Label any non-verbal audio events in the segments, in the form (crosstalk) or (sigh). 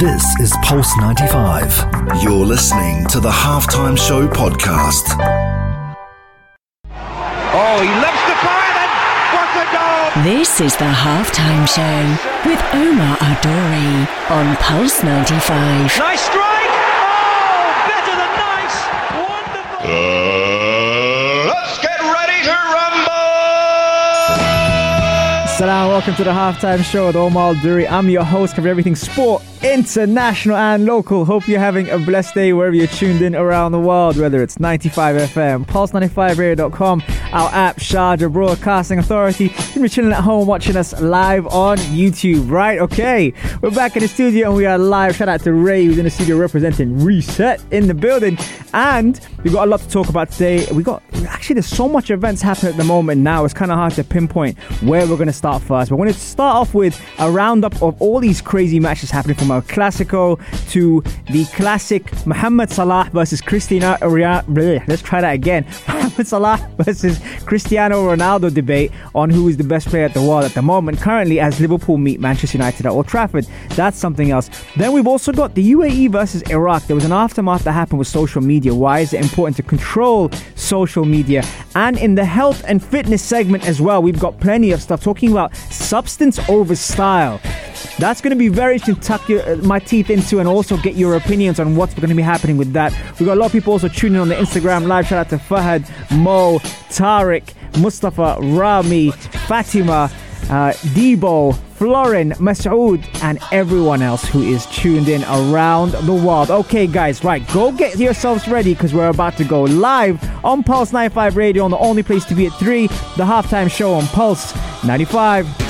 This is Pulse 95. You're listening to the Halftime Show podcast. Oh, he loves to fire then. What a goal! This is the halftime show with Omar Adori on Pulse 95. Nice strike! Oh, better than nice! Wonderful! Uh, let's get ready to rumble! Salam, welcome to the halftime show with Omar Duri. I'm your host, cover everything sport, international and local. Hope you're having a blessed day wherever you're tuned in around the world, whether it's 95 FM, pulse95radio.com, our app, Sharjah Broadcasting Authority. You can be chilling at home watching us live on YouTube, right? Okay, we're back in the studio and we are live. Shout out to Ray who's in the studio representing Reset in the building. And we've got a lot to talk about today. We got actually there's so much events happening at the moment now. It's kind of hard to pinpoint where we're going to start first. But we're going to start off with a roundup of all these crazy matches happening from El Clasico to the classic Mohamed Salah versus Cristiano. Bleh, Let's try that again. (laughs) Mohamed Salah versus Cristiano Ronaldo debate on who is the best player at the world at the moment. Currently, as Liverpool meet Manchester United at Old Trafford. That's something else. Then we've also got the UAE versus Iraq. There was an aftermath that happened with social media. Why is it important to control social media? And in the health and fitness segment as well, we've got plenty of stuff talking about substance over style. That's going to be very interesting tuck your, uh, my teeth into and also get your opinions on what's going to be happening with that. We've got a lot of people also tuning in on the Instagram live. Shout out to Fahad, Mo, Tariq, Mustafa, Rami, Fatima, uh, Debo, Florin, Masood, and everyone else who is tuned in around the world. Okay, guys, right, go get yourselves ready because we're about to go live on Pulse 95 Radio on the only place to be at 3, the halftime show on Pulse 95.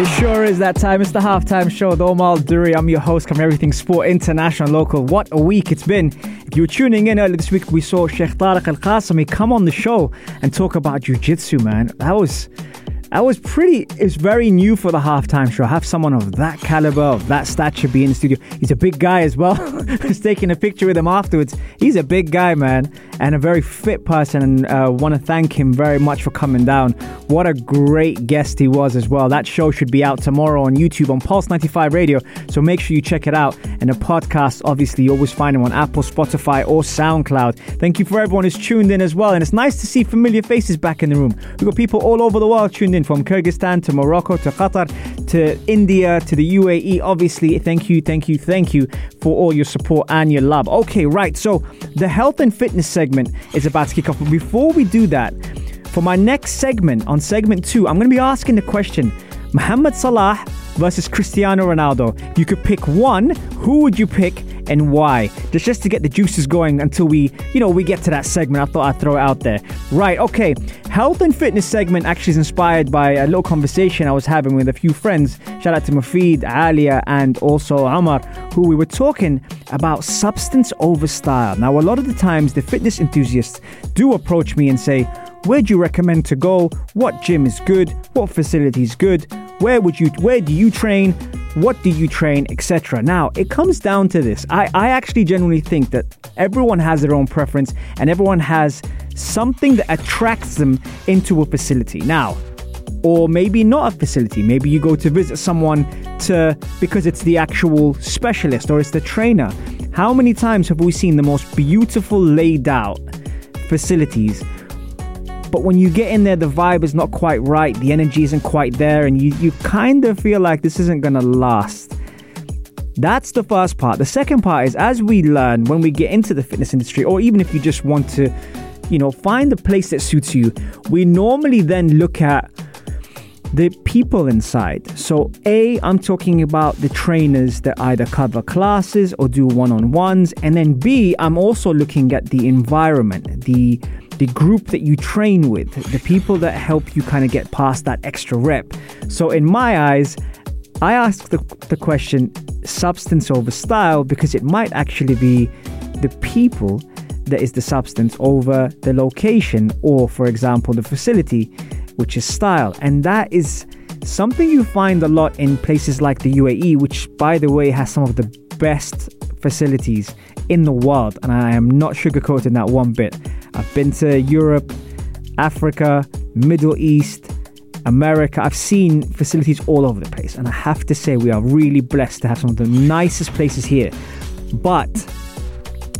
It sure is that time. It's the halftime show with Omar Duri. I'm your host, covering everything sport, international, local. What a week it's been. If you were tuning in earlier this week, we saw Sheikh Tariq Al Qasimi come on the show and talk about jiu jitsu, man. That was. That was pretty, it's very new for the halftime show. Have someone of that caliber, of that stature be in the studio. He's a big guy as well. (laughs) Who's taking a picture with him afterwards. He's a big guy, man, and a very fit person. And uh, want to thank him very much for coming down. What a great guest he was as well. That show should be out tomorrow on YouTube on Pulse 95 Radio. So make sure you check it out. And the podcast, obviously, you always find them on Apple, Spotify, or SoundCloud. Thank you for everyone who's tuned in as well. And it's nice to see familiar faces back in the room. We've got people all over the world tuned in from Kyrgyzstan to Morocco to Qatar to India to the UAE. Obviously, thank you, thank you, thank you for all your support and your love. Okay, right. So the health and fitness segment is about to kick off. But before we do that, for my next segment, on segment two, I'm going to be asking the question Mohamed Salah versus Cristiano Ronaldo. You could pick one, who would you pick and why? Just just to get the juices going until we, you know, we get to that segment. I thought I'd throw it out there. Right, okay. Health and fitness segment actually is inspired by a little conversation I was having with a few friends. Shout out to Mafid, Alia, and also Amar, who we were talking about substance over style. Now, a lot of the times, the fitness enthusiasts do approach me and say, where do you recommend to go? What gym is good? What facility is good? Where would you where do you train? What do you train, etc. Now, it comes down to this. I, I actually genuinely think that everyone has their own preference and everyone has something that attracts them into a facility. Now, or maybe not a facility. Maybe you go to visit someone to because it's the actual specialist or it's the trainer. How many times have we seen the most beautiful laid out facilities but when you get in there, the vibe is not quite right, the energy isn't quite there, and you, you kind of feel like this isn't gonna last. That's the first part. The second part is as we learn when we get into the fitness industry, or even if you just want to, you know, find the place that suits you, we normally then look at the people inside. So, A, I'm talking about the trainers that either cover classes or do one on ones. And then B, I'm also looking at the environment, the the group that you train with, the people that help you kind of get past that extra rep. So, in my eyes, I ask the, the question substance over style because it might actually be the people that is the substance over the location or, for example, the facility, which is style. And that is something you find a lot in places like the UAE, which, by the way, has some of the best facilities in the world. And I am not sugarcoating that one bit. I've been to Europe, Africa, Middle East, America. I've seen facilities all over the place. And I have to say, we are really blessed to have some of the nicest places here. But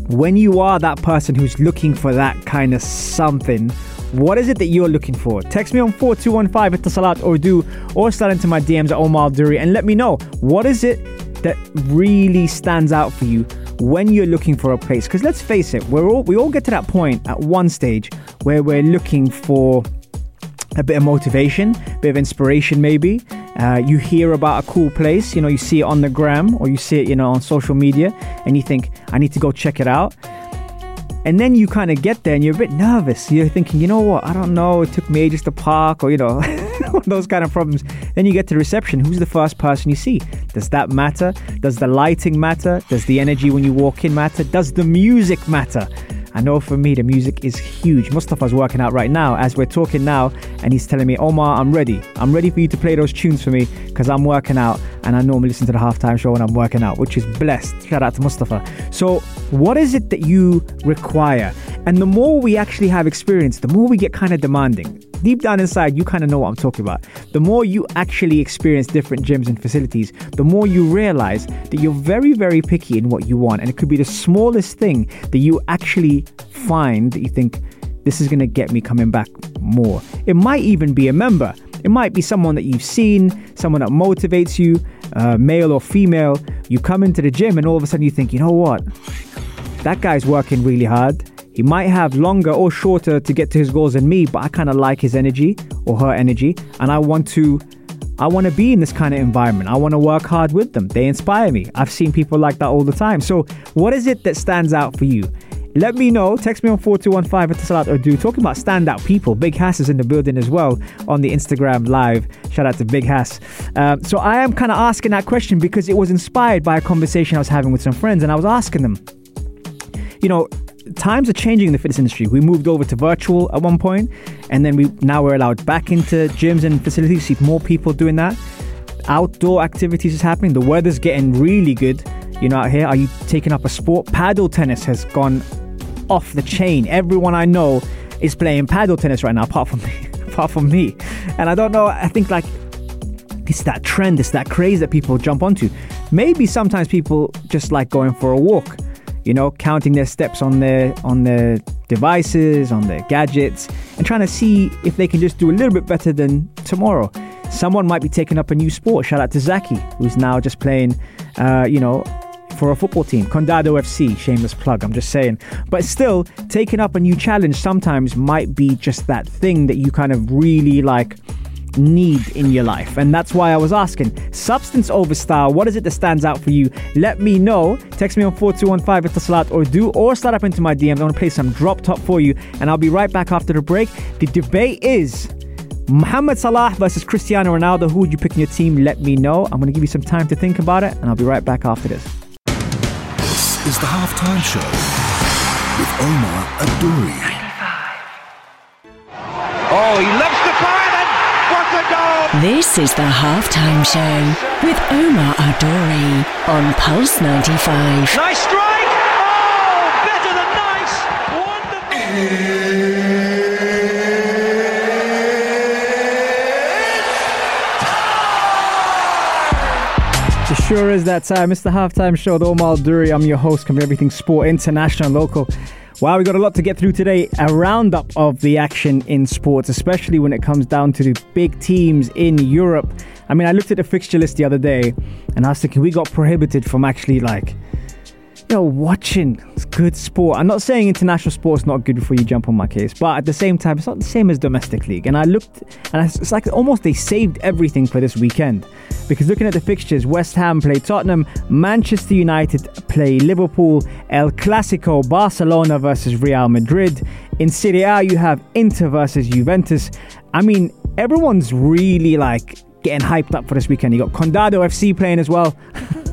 when you are that person who's looking for that kind of something, what is it that you're looking for? Text me on 4215 Etisalat or du or slide into my DMs at Omar Duri and let me know what is it that really stands out for you when you're looking for a place. Because let's face it, we're all we all get to that point at one stage where we're looking for a bit of motivation, a bit of inspiration, maybe. Uh, you hear about a cool place, you know, you see it on the gram or you see it, you know, on social media, and you think, I need to go check it out. And then you kind of get there and you're a bit nervous. You're thinking, you know what, I don't know, it took me ages to park, or, you know, (laughs) those kind of problems. Then you get to reception. Who's the first person you see? Does that matter? Does the lighting matter? Does the energy when you walk in matter? Does the music matter? I know for me, the music is huge. Mustafa's working out right now as we're talking now, and he's telling me, Omar, I'm ready. I'm ready for you to play those tunes for me because I'm working out, and I normally listen to the halftime show when I'm working out, which is blessed. Shout out to Mustafa. So, what is it that you require? And the more we actually have experience, the more we get kind of demanding deep down inside, you kind of know what I'm talking about. The more you actually experience different gyms and facilities, the more you realize that you're very, very picky in what you want. And it could be the smallest thing that you actually find that you think, this is going to get me coming back more. It might even be a member. It might be someone that you've seen, someone that motivates you, uh, male or female. You come into the gym and all of a sudden you think, you know what? That guy's working really hard. He might have longer or shorter to get to his goals than me, but I kind of like his energy or her energy, and I want to I want to be in this kind of environment. I want to work hard with them. They inspire me. I've seen people like that all the time. So, what is it that stands out for you? Let me know. Text me on 4215 Etisalat. Talking about standout people, Big Hass is in the building as well on the Instagram live. Shout out to Big Hass. Um, so I am kind of asking that question because it was inspired by a conversation I was having with some friends, and I was asking them, you know, times are changing in the fitness industry. We moved over to virtual at one point, and then we now we're allowed back into gyms and facilities. See more people doing that. Outdoor activities is happening. The weather's getting really good. You know, out here, are you taking up a sport? Paddle tennis has gone off the chain. Everyone I know is playing paddle tennis right now, apart from (laughs) me. apart from me, and I don't know. I think like it's that trend, it's that craze that people jump onto. Maybe sometimes people just like going for a walk you know, counting their steps on their on their devices, on their gadgets, and trying to see if they can just do a little bit better than tomorrow. Someone might be taking up a new sport. Shout out to Zaki, who's now just playing, uh, you know, for a football team. Condado FC, shameless plug, I'm just saying. But still, taking up a new challenge sometimes might be just that thing that you kind of really like need in your life. And that's why I was asking substance over style, what is it that stands out for you? Let me know. Text me on 4215 Etisalat or du or slide up into my DM. I want to play some drop top for you. And I'll be right back after the break. The debate is Mohamed Salah versus Cristiano Ronaldo. Who would you pick in your team? Let me know. I'm going to give you some time to think about it. And I'll be right back after this. This is the halftime show with Omar Adouri. Oh, he loves the fire then. What a goal! This is the halftime show with Omar Adori on Pulse 95. Nice strike. Oh, better than nice. Wonderful. It sure is that time. It's the halftime show, the Omar Duri. I'm your host, covering everything sport, international, local. Wow, we got a lot to get through today. A roundup of the action in sports, especially when it comes down to the big teams in Europe. I mean, I looked at the fixture list the other day and I was thinking we got prohibited from actually like you know, watching it's good sport. I'm not saying international sport's not good before you jump on my case, but at the same time, it's not the same as domestic league. And I looked, and it's like almost they saved everything for this weekend. Because looking at the fixtures, West Ham play Tottenham, Manchester United play Liverpool, El Clasico, Barcelona versus Real Madrid. In Serie A, you have Inter versus Juventus. I mean, everyone's really like getting hyped up for this weekend. You got Condado FC playing as well. (laughs)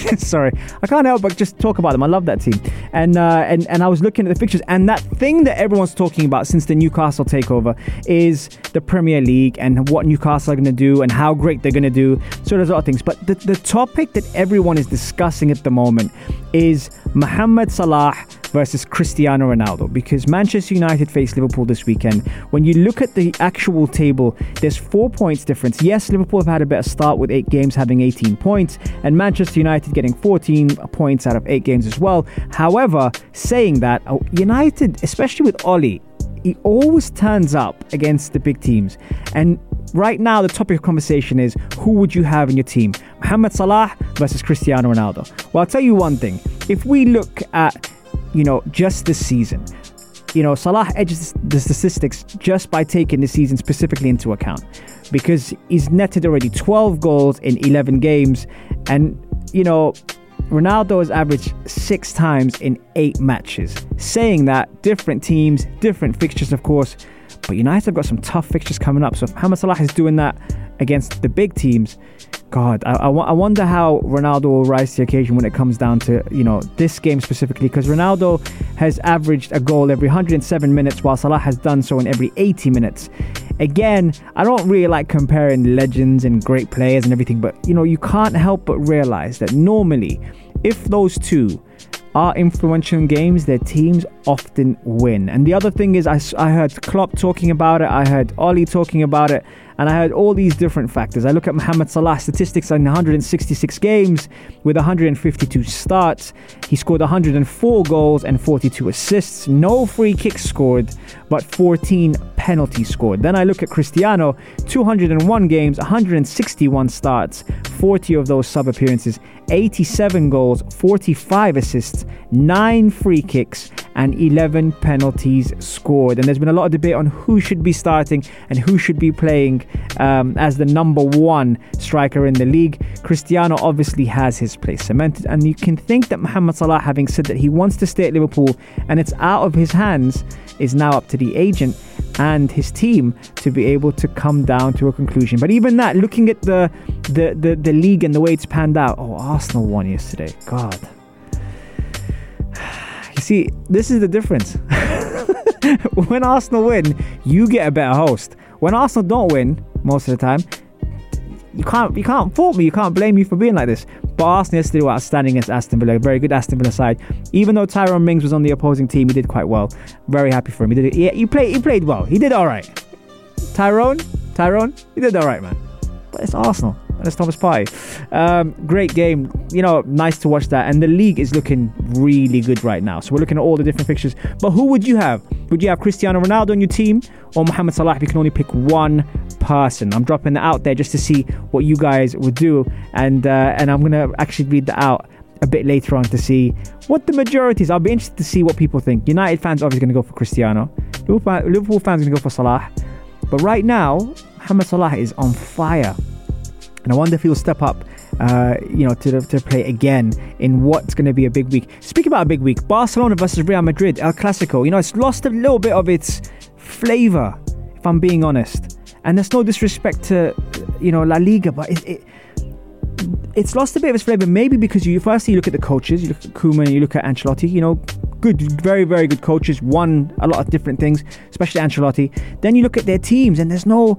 (laughs) Sorry, I can't help but just talk about them. I love that team, and uh, and and I was looking at the pictures, and that thing that everyone's talking about since the Newcastle takeover is the Premier League and what Newcastle are going to do and how great they're going to do. So there's a lot of things, but the the topic that everyone is discussing at the moment is Mohamed Salah versus Cristiano Ronaldo because Manchester United face Liverpool this weekend. When you look at the actual table, there's four points difference. Yes, Liverpool have had a better start with eight games having 18 points, and Manchester United getting 14 points out of eight games as well. However, saying that, oh, United, especially with Ole, he always turns up against the big teams. And right now, the topic of conversation is who would you have in your team? Mohamed Salah versus Cristiano Ronaldo. Well, I'll tell you one thing. If we look at you know, just this season. You know, Salah edges the statistics just by taking the season specifically into account because he's netted already 12 goals in 11 games. And, you know, Ronaldo has averaged six times in eight matches. Saying that, different teams, different fixtures, of course, but United have got some tough fixtures coming up. So if Mohamed Salah is doing that against the big teams, God, I, I, I, wonder how Ronaldo will rise to the occasion when it comes down to you know this game specifically because Ronaldo has averaged a goal every 107 minutes while Salah has done so in every 80 minutes. Again, I don't really like comparing legends and great players and everything, but you know you can't help but realize that normally, if those two are influential in games, their teams often win. And the other thing is, I, I heard Klopp talking about it, I heard Ole talking about it, and I heard all these different factors. I look at Mohamed Salah's statistics in 166 games with 152 starts. He scored 104 goals and 42 assists. No free kicks scored, but 14 penalties scored. Then I look at Cristiano, 201 games, 161 starts, 40 of those sub appearances, 87 goals, 45 assists, 9 free kicks, and 11 penalties scored. And there's been a lot of debate on who should be starting and who should be playing um, as the number one striker in the league. Cristiano obviously has his place cemented, and you can think that Mohamed Salah, having said that he wants to stay at Liverpool and it's out of his hands, is now up to the agent and his team to be able to come down to a conclusion. But even that, looking at the the the, the league and the way it's panned out, oh, Arsenal won yesterday. God. You see, this is the difference. (laughs) when Arsenal win, you get a better host. When Arsenal don't win, most of the time, you can't you can't fault me. You can't blame me for being like this. But Arsenal yesterday were outstanding against Aston Villa. Very good Aston Villa side. Even though Tyrone Mings was on the opposing team, he did quite well. Very happy for him. He did. He, he played. He played well. He did all right. Tyrone, Tyrone, he did all right, man. It's Arsenal. And it's Thomas Partey. Um, great game. You know, nice to watch that. And the league is looking really good right now. So we're looking at all the different fixtures. But who would you have? Would you have Cristiano Ronaldo on your team or Mohamed Salah? if You can only pick one person. I'm dropping that out there just to see what you guys would do. And uh, and I'm gonna actually read that out a bit later on to see what the majority is. I'll be interested to see what people think. United fans obviously going to go for Cristiano. Liverpool fans going to go for Salah. But right now, Mohamed Salah is on fire. And I wonder if he'll step up, uh, you know, to, to play again in what's going to be a big week. Speaking about a big week, Barcelona versus Real Madrid, El Clasico. You know, it's lost a little bit of its flavour, if I'm being honest. And there's no disrespect to, you know, La Liga, but it, it it's lost a bit of its flavour. Maybe because you firstly you look at the coaches, you look at Koeman, you look at Ancelotti. You know, good, very, very good coaches. Won a lot of different things, especially Ancelotti. Then you look at their teams, and there's no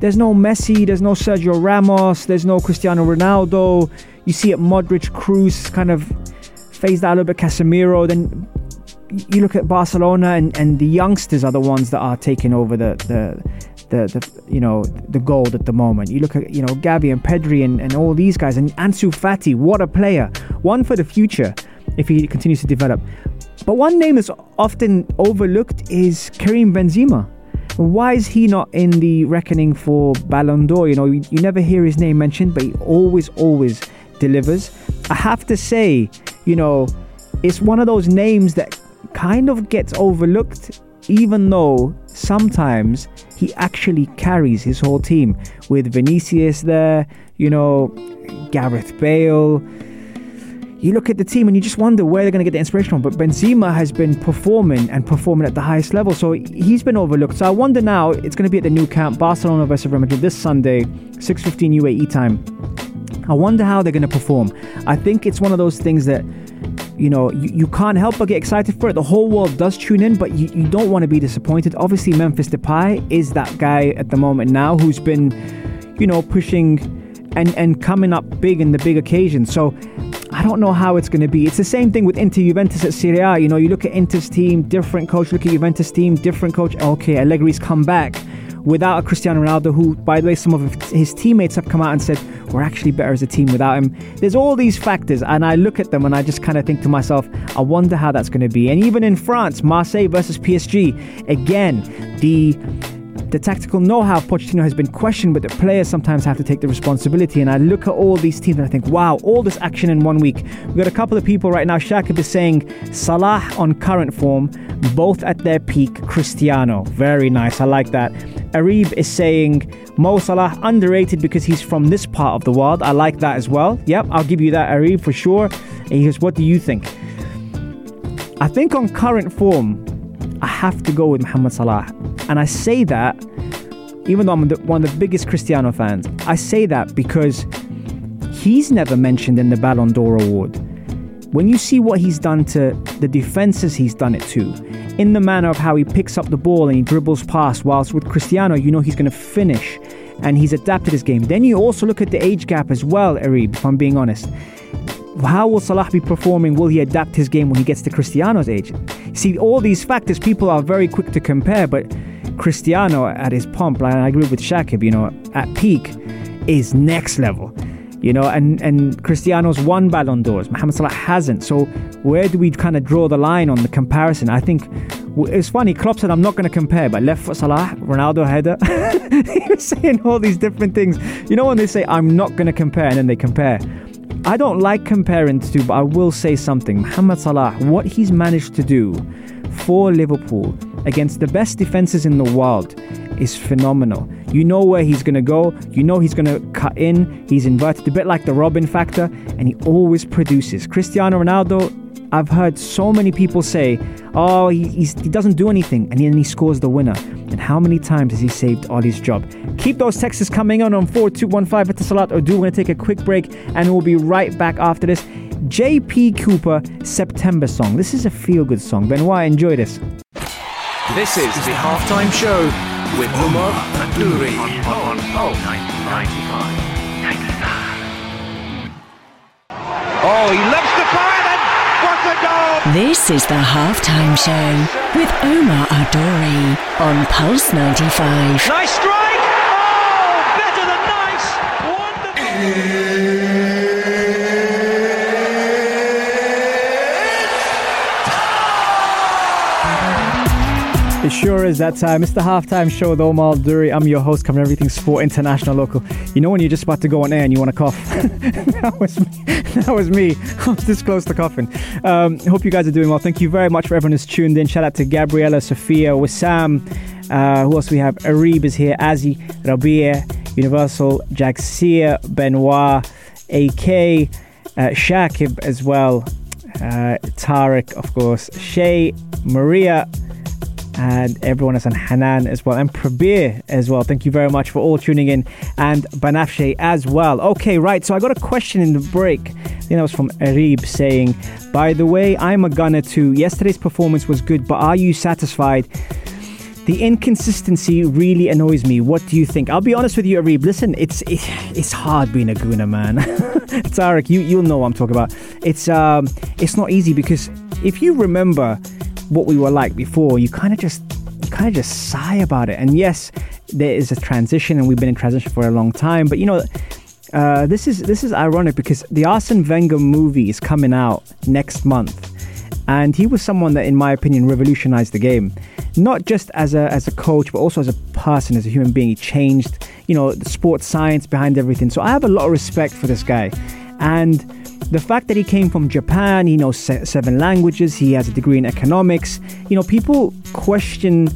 there's no Messi, there's no Sergio Ramos, there's no Cristiano Ronaldo. You see it Modric, Kroos kind of phased out a little bit, Casemiro. Then you look at Barcelona, and, and the youngsters are the ones that are taking over the, the the, the you know the gold at the moment. You look at you know Gavi and Pedri and, and all these guys, and Ansu Fati, what a player! One for the future if he continues to develop. But one name that's often overlooked is Karim Benzema. Why is he not in the reckoning for Ballon d'Or? You know, you, you never hear his name mentioned, but he always, always delivers. I have to say, you know, it's one of those names that kind of gets overlooked, even though sometimes he actually carries his whole team with Vinicius there, you know, Gareth Bale you look at the team and you just wonder where they're going to get the inspiration from. But Benzema has been performing and performing at the highest level, so he's been overlooked. So I wonder now it's going to be at the Nou Camp, Barcelona versus Real Madrid this Sunday, 6:15 UAE time. I wonder how they're going to perform. I think it's one of those things that, you know, you, you can't help but get excited for it. The whole world does tune in, but you, you don't want to be disappointed. Obviously, Memphis Depay is that guy at the moment now who's been, you know, pushing and, and coming up big in the big occasions. So I don't know how it's going to be. It's the same thing with Inter Juventus at Serie A. You know, you look at Inter's team, different coach. Look at Juventus team, different coach. Okay, Allegri's come back without a Cristiano Ronaldo, who, by the way, some of his teammates have come out and said, we're actually better as a team without him. There's all these factors, and I look at them and I just kind of think to myself, I wonder how that's going to be. And even in France, Marseille versus PSG, again, the the tactical know-how of Pochettino has been questioned, but the players sometimes have to take the responsibility. And I look at all these teams and I think, wow, all this action in one week. We've got a couple of people right now. Shakib is saying Salah on current form, both at their peak. Cristiano, very nice. I like that. Arib is saying Mo Salah underrated because he's from this part of the world. I like that as well. Yep, I'll give you that, Arib, for sure. And he goes, what do you think? I think on current form, I have to go with Mohamed Salah. And I say that, even though I'm the, one of the biggest Cristiano fans, I say that because he's never mentioned in the Ballon d'Or award. When you see what he's done to the defenses he's done it to, in the manner of how he picks up the ball and he dribbles past, whilst with Cristiano, you know he's going to finish and he's adapted his game. Then you also look at the age gap as well, Arib, if I'm being honest. How will Salah be performing? Will he adapt his game when he gets to Cristiano's age? See, all these factors people are very quick to compare, but Cristiano at his pump, and I agree with Shakib, you know, at peak is next level. You know, and, and Cristiano's won Ballon d'Ors. Mohamed Salah hasn't. So where do we kind of draw the line on the comparison? I think it's funny. Klopp said, "I'm not going to compare," but left foot Salah, Ronaldo header. (laughs) he was saying all these different things. You know when they say, "I'm not going to compare," and then they compare. I don't like comparing the two, but I will say something. Mohamed Salah, what he's managed to do for Liverpool against the best defenses in the world is phenomenal. You know where he's going to go, you know he's going to cut in, he's inverted, a bit like the Robben factor, and he always produces. Cristiano Ronaldo, I've heard so many people say, oh, he, he doesn't do anything, and then he scores the winner. And how many times has he saved Ole's job? Keep those texts coming on on 4215 Etisalat or du. We're going to take a quick break, and we'll be right back after this. JP Cooper September song. This is a feel good song. Benoit, enjoy this. This is the halftime show with Umar Adouri on Pulse 95. Oh, he loves the fire then. What a goal! This is the halftime show with Omar Adori on Pulse 95. Nice strike. Oh, better than nice. Wonderful. Sure is that time. It's the halftime show with Omar Duri. I'm your host, covering everything sport, international, local. You know when you're just about to go on air and you want to cough? (laughs) that was me. (laughs) That was me. (laughs) I was this close to coughing. Um, hope you guys are doing well. Thank you very much for everyone who's tuned in. Shout out to Gabriella, Sophia, Wissam. Uh, who else we have? Arib is here. Azi, Rabia, Universal, Jaxia, Benoit, AK, uh, Shakib as well. Uh, Tarek, of course. Shay, Maria, and everyone is on Hanan as well, and Prabir as well. Thank you very much for all tuning in, and Banafshe as well. Okay, right. So I got a question in the break. I think that was from Arib saying, "By the way, I'm a gunner too. Yesterday's performance was good, but are you satisfied?" The inconsistency really annoys me. What do you think? I'll be honest with you, Arib. Listen, it's it, it's hard being a Gooner man. (laughs) Tarek, you you'll know what I'm talking about. It's um it's not easy because if you remember what we were like before, you kind of just kind of just sigh about it. And yes, there is a transition, and we've been in transition for a long time. But you know, uh, this is this is ironic because the Arsene Wenger movie is coming out next month, and he was someone that, in my opinion, revolutionized the game, not just as a as a coach, but also as a person, as a human being. He changed, you know, the sports science behind everything. So I have a lot of respect for this guy, and the fact that he came from Japan, he knows se- seven languages, he has a degree in economics. You know, people question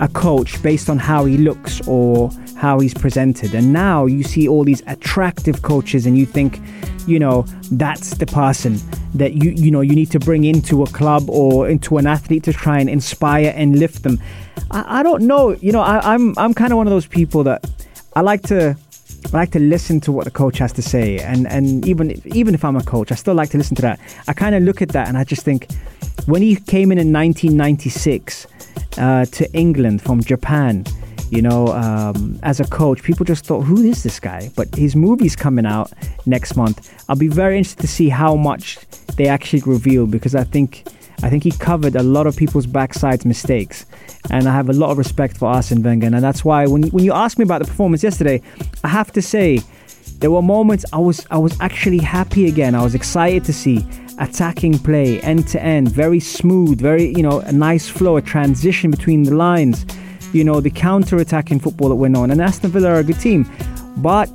a coach based on how he looks or how he's presented. And now you see all these attractive coaches and you think, you know, that's the person that you you know you need to bring into a club or into an athlete to try and inspire and lift them. I, I don't know. You know, I, I'm I'm kind of one of those people that I like to I like to listen to what the coach has to say, and and even even if I'm a coach, I still like to listen to that. I kind of look at that and I just think, when he came in in 1996 uh, to England from Japan, you know, um, as a coach, people just thought, who is this guy? But his movie's coming out next month. I'll be very interested to see how much they actually reveal because I think I think he covered a lot of people's backsides mistakes. And I have a lot of respect for Arsene Wenger. And that's why when, when you asked me about the performance yesterday, I have to say there were moments I was I was actually happy again. I was excited to see attacking play end to end, very smooth, very, you know, a nice flow, a transition between the lines, you know, the counter attacking football that went on. And Aston Villa are a good team. But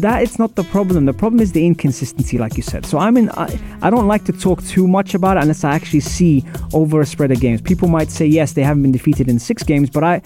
that it's not the problem. The problem is the inconsistency, like you said. So I'm in. I, I don't like to talk too much about it unless I actually see over a spread of games. People might say yes, they haven't been defeated in six games, but I,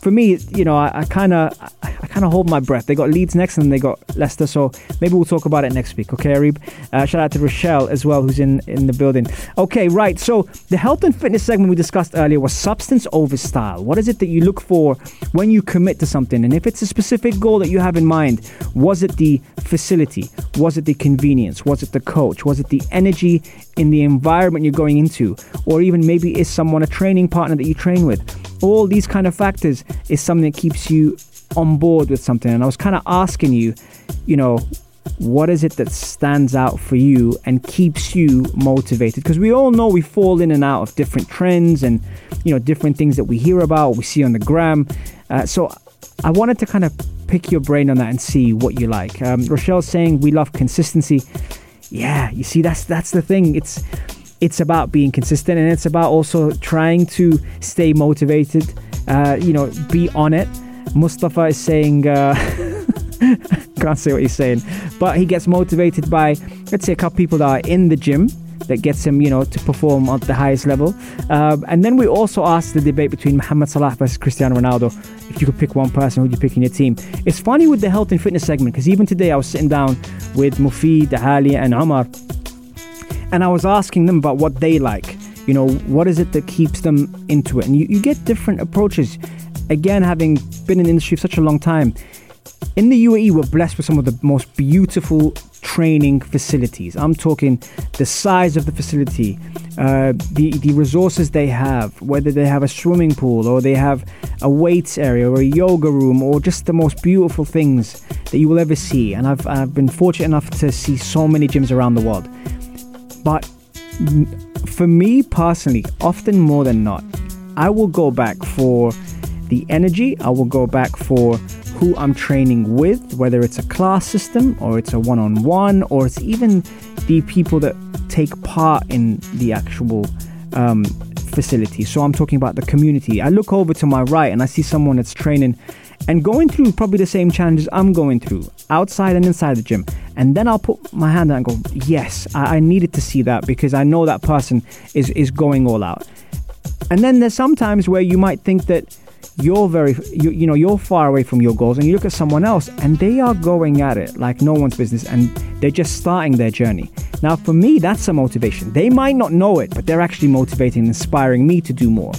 for me, you know, I kind of, I, I kind of hold my breath. They got Leeds next, and they got Leicester. So maybe we'll talk about it next week. Okay, Arib. Uh, shout out to Rochelle as well, who's in in the building. Okay, right. So the health and fitness segment we discussed earlier was substance over style. What is it that you look for when you commit to something, and if it's a specific goal that you have in mind? Was it the facility? Was it the convenience? Was it the coach? Was it the energy in the environment you're going into? Or even maybe is someone a training partner that you train with? All these kind of factors is something that keeps you on board with something. And I was kind of asking you, you know, what is it that stands out for you and keeps you motivated because we all know we fall in and out of different trends and you know different things that we hear about we see on the gram uh, so i wanted to kind of pick your brain on that and see what you like. Um, Rochelle's saying we love consistency. Yeah, you see, that's that's the thing. It's it's about being consistent and it's about also trying to stay motivated. Uh, you know, be on it. Mustafa is saying. Uh, (laughs) can't say what he's saying, but he gets motivated by, let's say, a couple people that are in the gym that gets him, you know, to perform at the highest level. Um, and then we also asked the debate between Mohamed Salah versus Cristiano Ronaldo. If you could pick one person, who'd you pick in your team? It's funny with the health and fitness segment because even today I was sitting down with Mufid, Dahali, and Omar, and I was asking them about what they like. You know, what is it that keeps them into it? And you, you get different approaches. Again, having been in the industry for such a long time, in the UAE, we're blessed with some of the most beautiful training facilities. I'm talking the size of the facility, uh, the the resources they have, whether they have a swimming pool or they have a weights area or a yoga room or just the most beautiful things that you will ever see. And I've I've been fortunate enough to see so many gyms around the world. But for me personally, often more than not, I will go back for the energy. I will go back for who I'm training with, whether it's a class system or it's a one on one or it's even the people that take part in the actual um, facility. So I'm talking about the community. I look over to my right and I see someone that's training and going through probably the same challenges I'm going through outside and inside the gym. And then I'll put my hand out and go, yes, I, I needed to see that because I know that person is, is going all out. And then there's sometimes where you might think that you're very you, you know you're far away from your goals and you look at someone else and they are going at it like no one's business and they're just starting their journey. Now for me that's a motivation. They might not know it but they're actually motivating and inspiring me to do more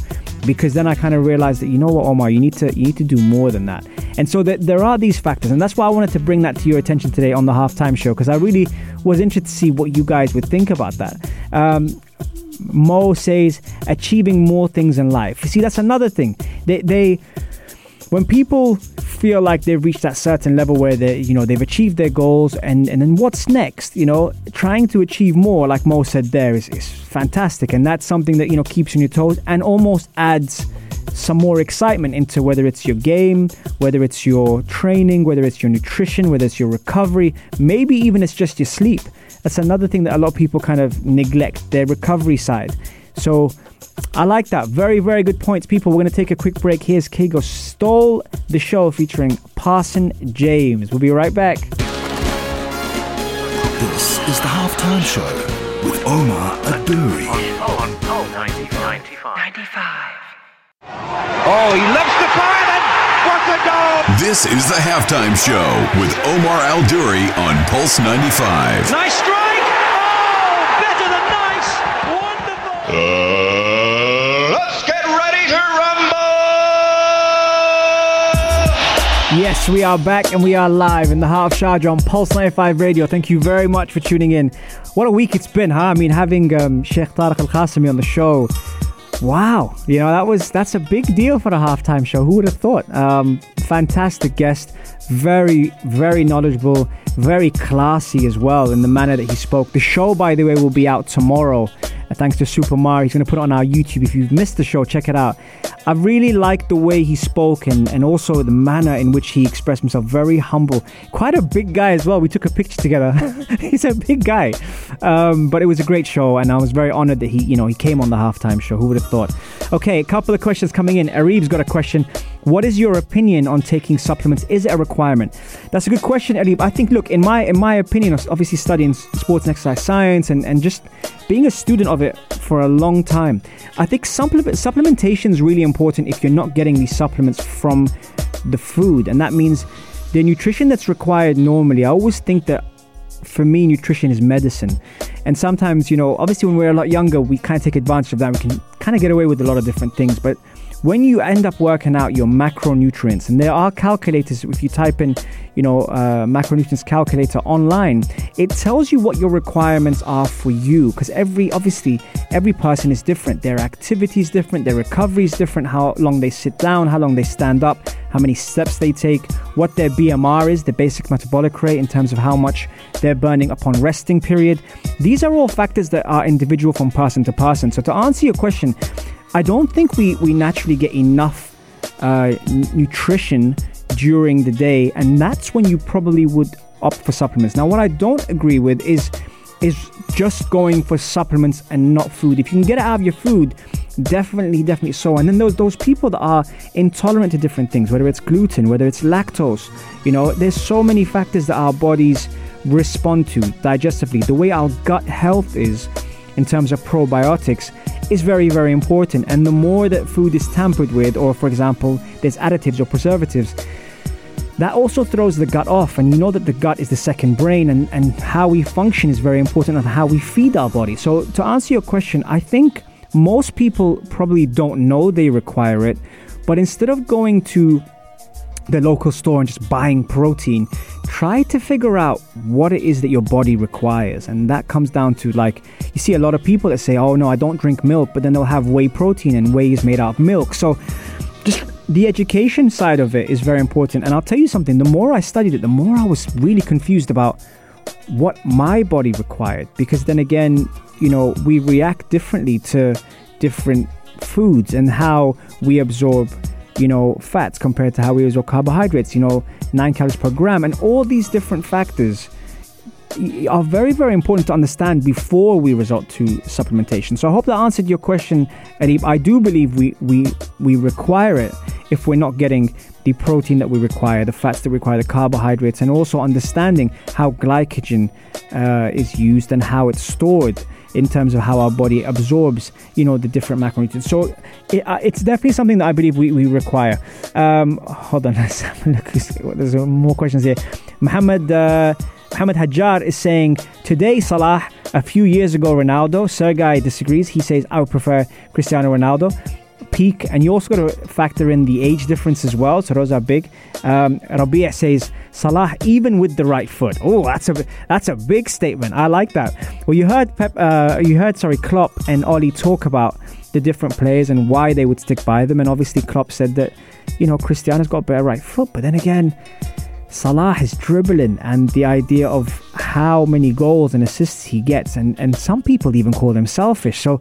because then I kind of realized that you know what Omar you need to you need to do more than that. And so that there are these factors and that's why I wanted to bring that to your attention today on the halftime show because I really was interested to see what you guys would think about that. Um, Mo says achieving more things in life. You see, that's another thing. They, they, when people feel like they've reached that certain level where they, you know, they've achieved their goals, and and then what's next? You know, trying to achieve more, like Mo said there, is, is fantastic, and that's something that you know keeps you on your toes and almost adds some more excitement into whether it's your game, whether it's your training, whether it's your nutrition, whether it's your recovery, maybe even it's just your sleep. That's another thing that a lot of people kind of neglect their recovery side. So I like that. Very, very good points, people. We're going to take a quick break. Here's Kygo Stole the Show featuring Parson James. We'll be right back. This is the halftime show with Omar Adouri. On, on, 95. 95. Oh, he loves the fire then. What a goal! This is the halftime show with Omar Al Duri on Pulse 95. Nice strike. Oh, better than nice. Wonderful. Uh, let's get ready to rumble! Yes, Yes, we are back and we are live in the heart of Sharjah on Pulse 95 Radio. Thank you very much for tuning in. What a week it's been, huh? I mean, having um, Sheikh Tariq Al Qasimi on the show. Wow, you know that was that's a big deal for the halftime show. Who would have thought? Um, fantastic guest, very very knowledgeable, very classy as well in the manner that he spoke. The show, by the way, will be out tomorrow. Uh, thanks to Super Mario, he's going to put it on our YouTube. If you've missed the show, check it out. I really liked the way he spoke and, and also the manner in which he expressed himself. Very humble, quite a big guy as well. We took a picture together. (laughs) he's a big guy, um, but it was a great show, and I was very honored that he, you know, he came on the halftime show. Who would have thought? Okay, a couple of questions coming in. Arib's got a question. What is your opinion on taking supplements? Is it a requirement? That's a good question, Arib. I think, look, in my in my opinion, obviously studying sports and exercise science and, and just being a student of it for a long time, I think supplement supplementation is really important if you're not getting these supplements from the food, and that means the nutrition that's required normally. I always think that for me, nutrition is medicine. And sometimes, you know, obviously when we're a lot younger, we kind of take advantage of that. We can kind of get away with a lot of different things. But when you end up working out your macronutrients, and there are calculators, if you type in, you know, uh, macronutrients calculator online, it tells you what your requirements are for you. Because every, obviously, every person is different. Their activity is different, their recovery is different, how long they sit down, how long they stand up, how many steps they take, what their BMR is, the basic metabolic rate, in terms of how much they're burning upon resting period. These are all factors that are individual from person to person. So to answer your question, I don't think we, we naturally get enough uh, nutrition during the day, and that's when you probably would opt for supplements. Now, what I don't agree with is is just going for supplements and not food. If you can get it out of your food, definitely, definitely so. And then those those people that are intolerant to different things, whether it's gluten, whether it's lactose, you know, there's so many factors that our bodies respond to digestively. The way our gut health is in terms of probiotics is very, very important. And the more that food is tampered with, or for example, there's additives or preservatives, that also throws the gut off. And you know that the gut is the second brain, and, and how we function is very important, and how we feed our body. So, to answer your question, I think most people probably don't know they require it, but instead of going to the local store and just buying protein, try to figure out what it is that your body requires. And that comes down to like, you see a lot of people that say, oh no, I don't drink milk, but then they'll have whey protein, and whey is made out of milk. So just the education side of it is very important. And I'll tell you something, the more I studied it, the more I was really confused about what my body required. Because then again, you know, we react differently to different foods and how we absorb you know, fats compared to how we absorb carbohydrates, you know, nine calories per gram. And all these different factors are very, very important to understand before we resort to supplementation. So I hope that answered your question, Adib. I do believe we, we, we require it if we're not getting the protein that we require, the fats that we require, the carbohydrates, and also understanding how glycogen uh, is used and how it's stored in terms of how our body absorbs, you know, the different macronutrients. So it, uh, it's definitely something that I believe we, we require. Um, hold on. (laughs) There's more questions here. Muhammad. Uh, Muhammad Hajjar is saying today Salah, a few years ago Ronaldo. Sergei disagrees. He says I would prefer Cristiano Ronaldo. Peak, and you also got to factor in the age difference as well. So those are big. Um, Rabia says Salah even with the right foot. Oh, that's a that's a big statement. I like that. Well, you heard Pep, uh, you heard sorry Klopp and Ole talk about the different players and why they would stick by them, and obviously Klopp said that you know Cristiano's got a better right foot, but then again. Salah is dribbling and the idea of how many goals and assists he gets, and, and some people even call him selfish. So,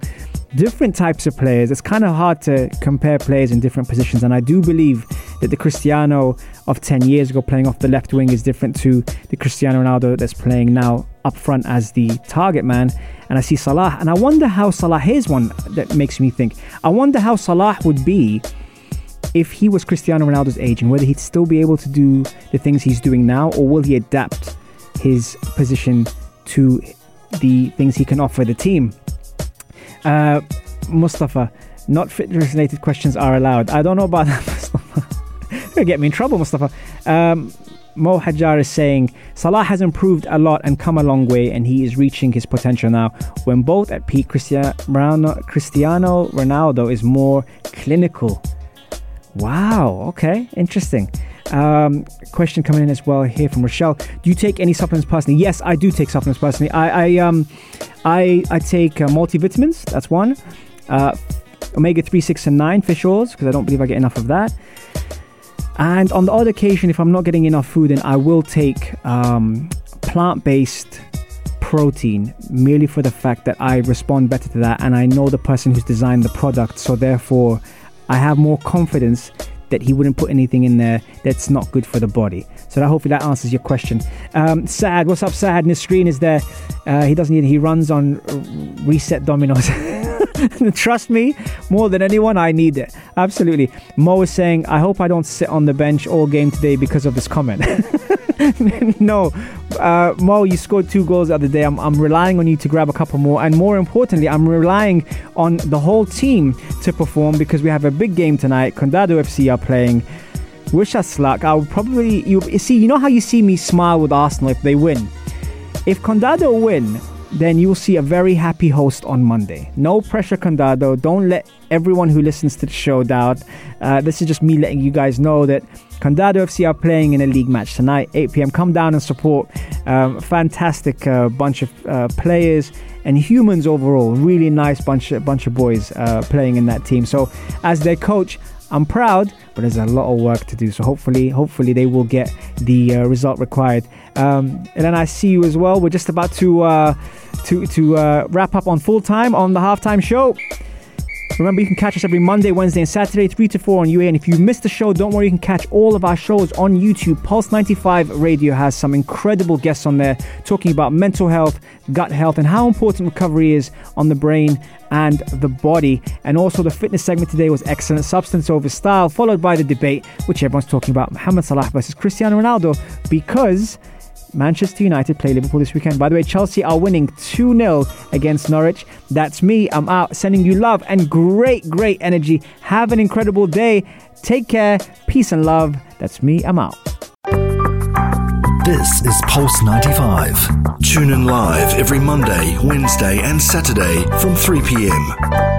different types of players. It's kind of hard to compare players in different positions, and I do believe that the Cristiano of 10 years ago playing off the left wing is different to the Cristiano Ronaldo that's playing now up front as the target man. And I see Salah, and I wonder how Salah, here's one that makes me think. I wonder how Salah would be if he was Cristiano Ronaldo's age and whether he'd still be able to do the things he's doing now, or will he adapt his position to the things he can offer the team? Uh, Mustafa, not fitness related questions are allowed. I don't know about (laughs) that, Mustafa. You're get me in trouble, Mustafa. Um, Mo Hajjar is saying Salah has improved a lot and come a long way, and he is reaching his potential now. When both at peak, Cristiano Ronaldo is more clinical Wow. Okay. Interesting. Um, question coming in as well here from Rochelle. Do you take any supplements personally? Yes, I do take supplements personally. I I um I I take uh, multivitamins. That's one. Uh, omega three, six, and nine fish oils because I don't believe I get enough of that. And on the odd occasion, if I'm not getting enough food, then I will take um, plant-based protein merely for the fact that I respond better to that and I know the person who's designed the product so therefore I have more confidence that he wouldn't put anything in there that's not good for the body. So that hopefully that answers your question. Um, Sad, what's up, Sad? Nisreen is there. Uh, he doesn't need. He runs on reset dominoes. (laughs) (laughs) Trust me, more than anyone, I need it. Absolutely. Mo is saying, I hope I don't sit on the bench all game today because of this comment. (laughs) no, uh, Mo, you scored two goals the other day. I'm, I'm relying on you to grab a couple more. And more importantly, I'm relying on the whole team to perform because we have a big game tonight. Condado FC are playing. Wish us luck. I'll probably, you see, you know how you see me smile with Arsenal if they win? If Condado win, then you'll see a very happy host on Monday. No pressure, Condado. Don't let everyone who listens to the show doubt. Uh, this is just me letting you guys know that Condado FC are playing in a league match tonight, 8 p.m. Come down and support. Um, fantastic uh, bunch of uh, players and humans overall. Really nice bunch, bunch of boys uh, playing in that team. So, as their coach, I'm proud, but there's a lot of work to do. So hopefully, hopefully they will get the uh, result required. Um, and then I see you as well. We're just about to uh, to to uh, wrap up on full time on the halftime show. Remember, you can catch us every Monday, Wednesday, and Saturday, 3 to 4 on UA. And if you missed the show, don't worry, you can catch all of our shows on YouTube. Pulse 95 Radio has some incredible guests on there talking about mental health, gut health, and how important recovery is on the brain and the body. And also, the fitness segment today was excellent substance over style, followed by the debate, which everyone's talking about Mohamed Salah versus Cristiano Ronaldo, because Manchester United play Liverpool this weekend. By the way, Chelsea are winning 2 0 against Norwich. That's me. I'm out sending you love and great, great energy. Have an incredible day. Take care. Peace and love. That's me. I'm out. This is Pulse 95. Tune in live every Monday, Wednesday, and Saturday from 3 p.m.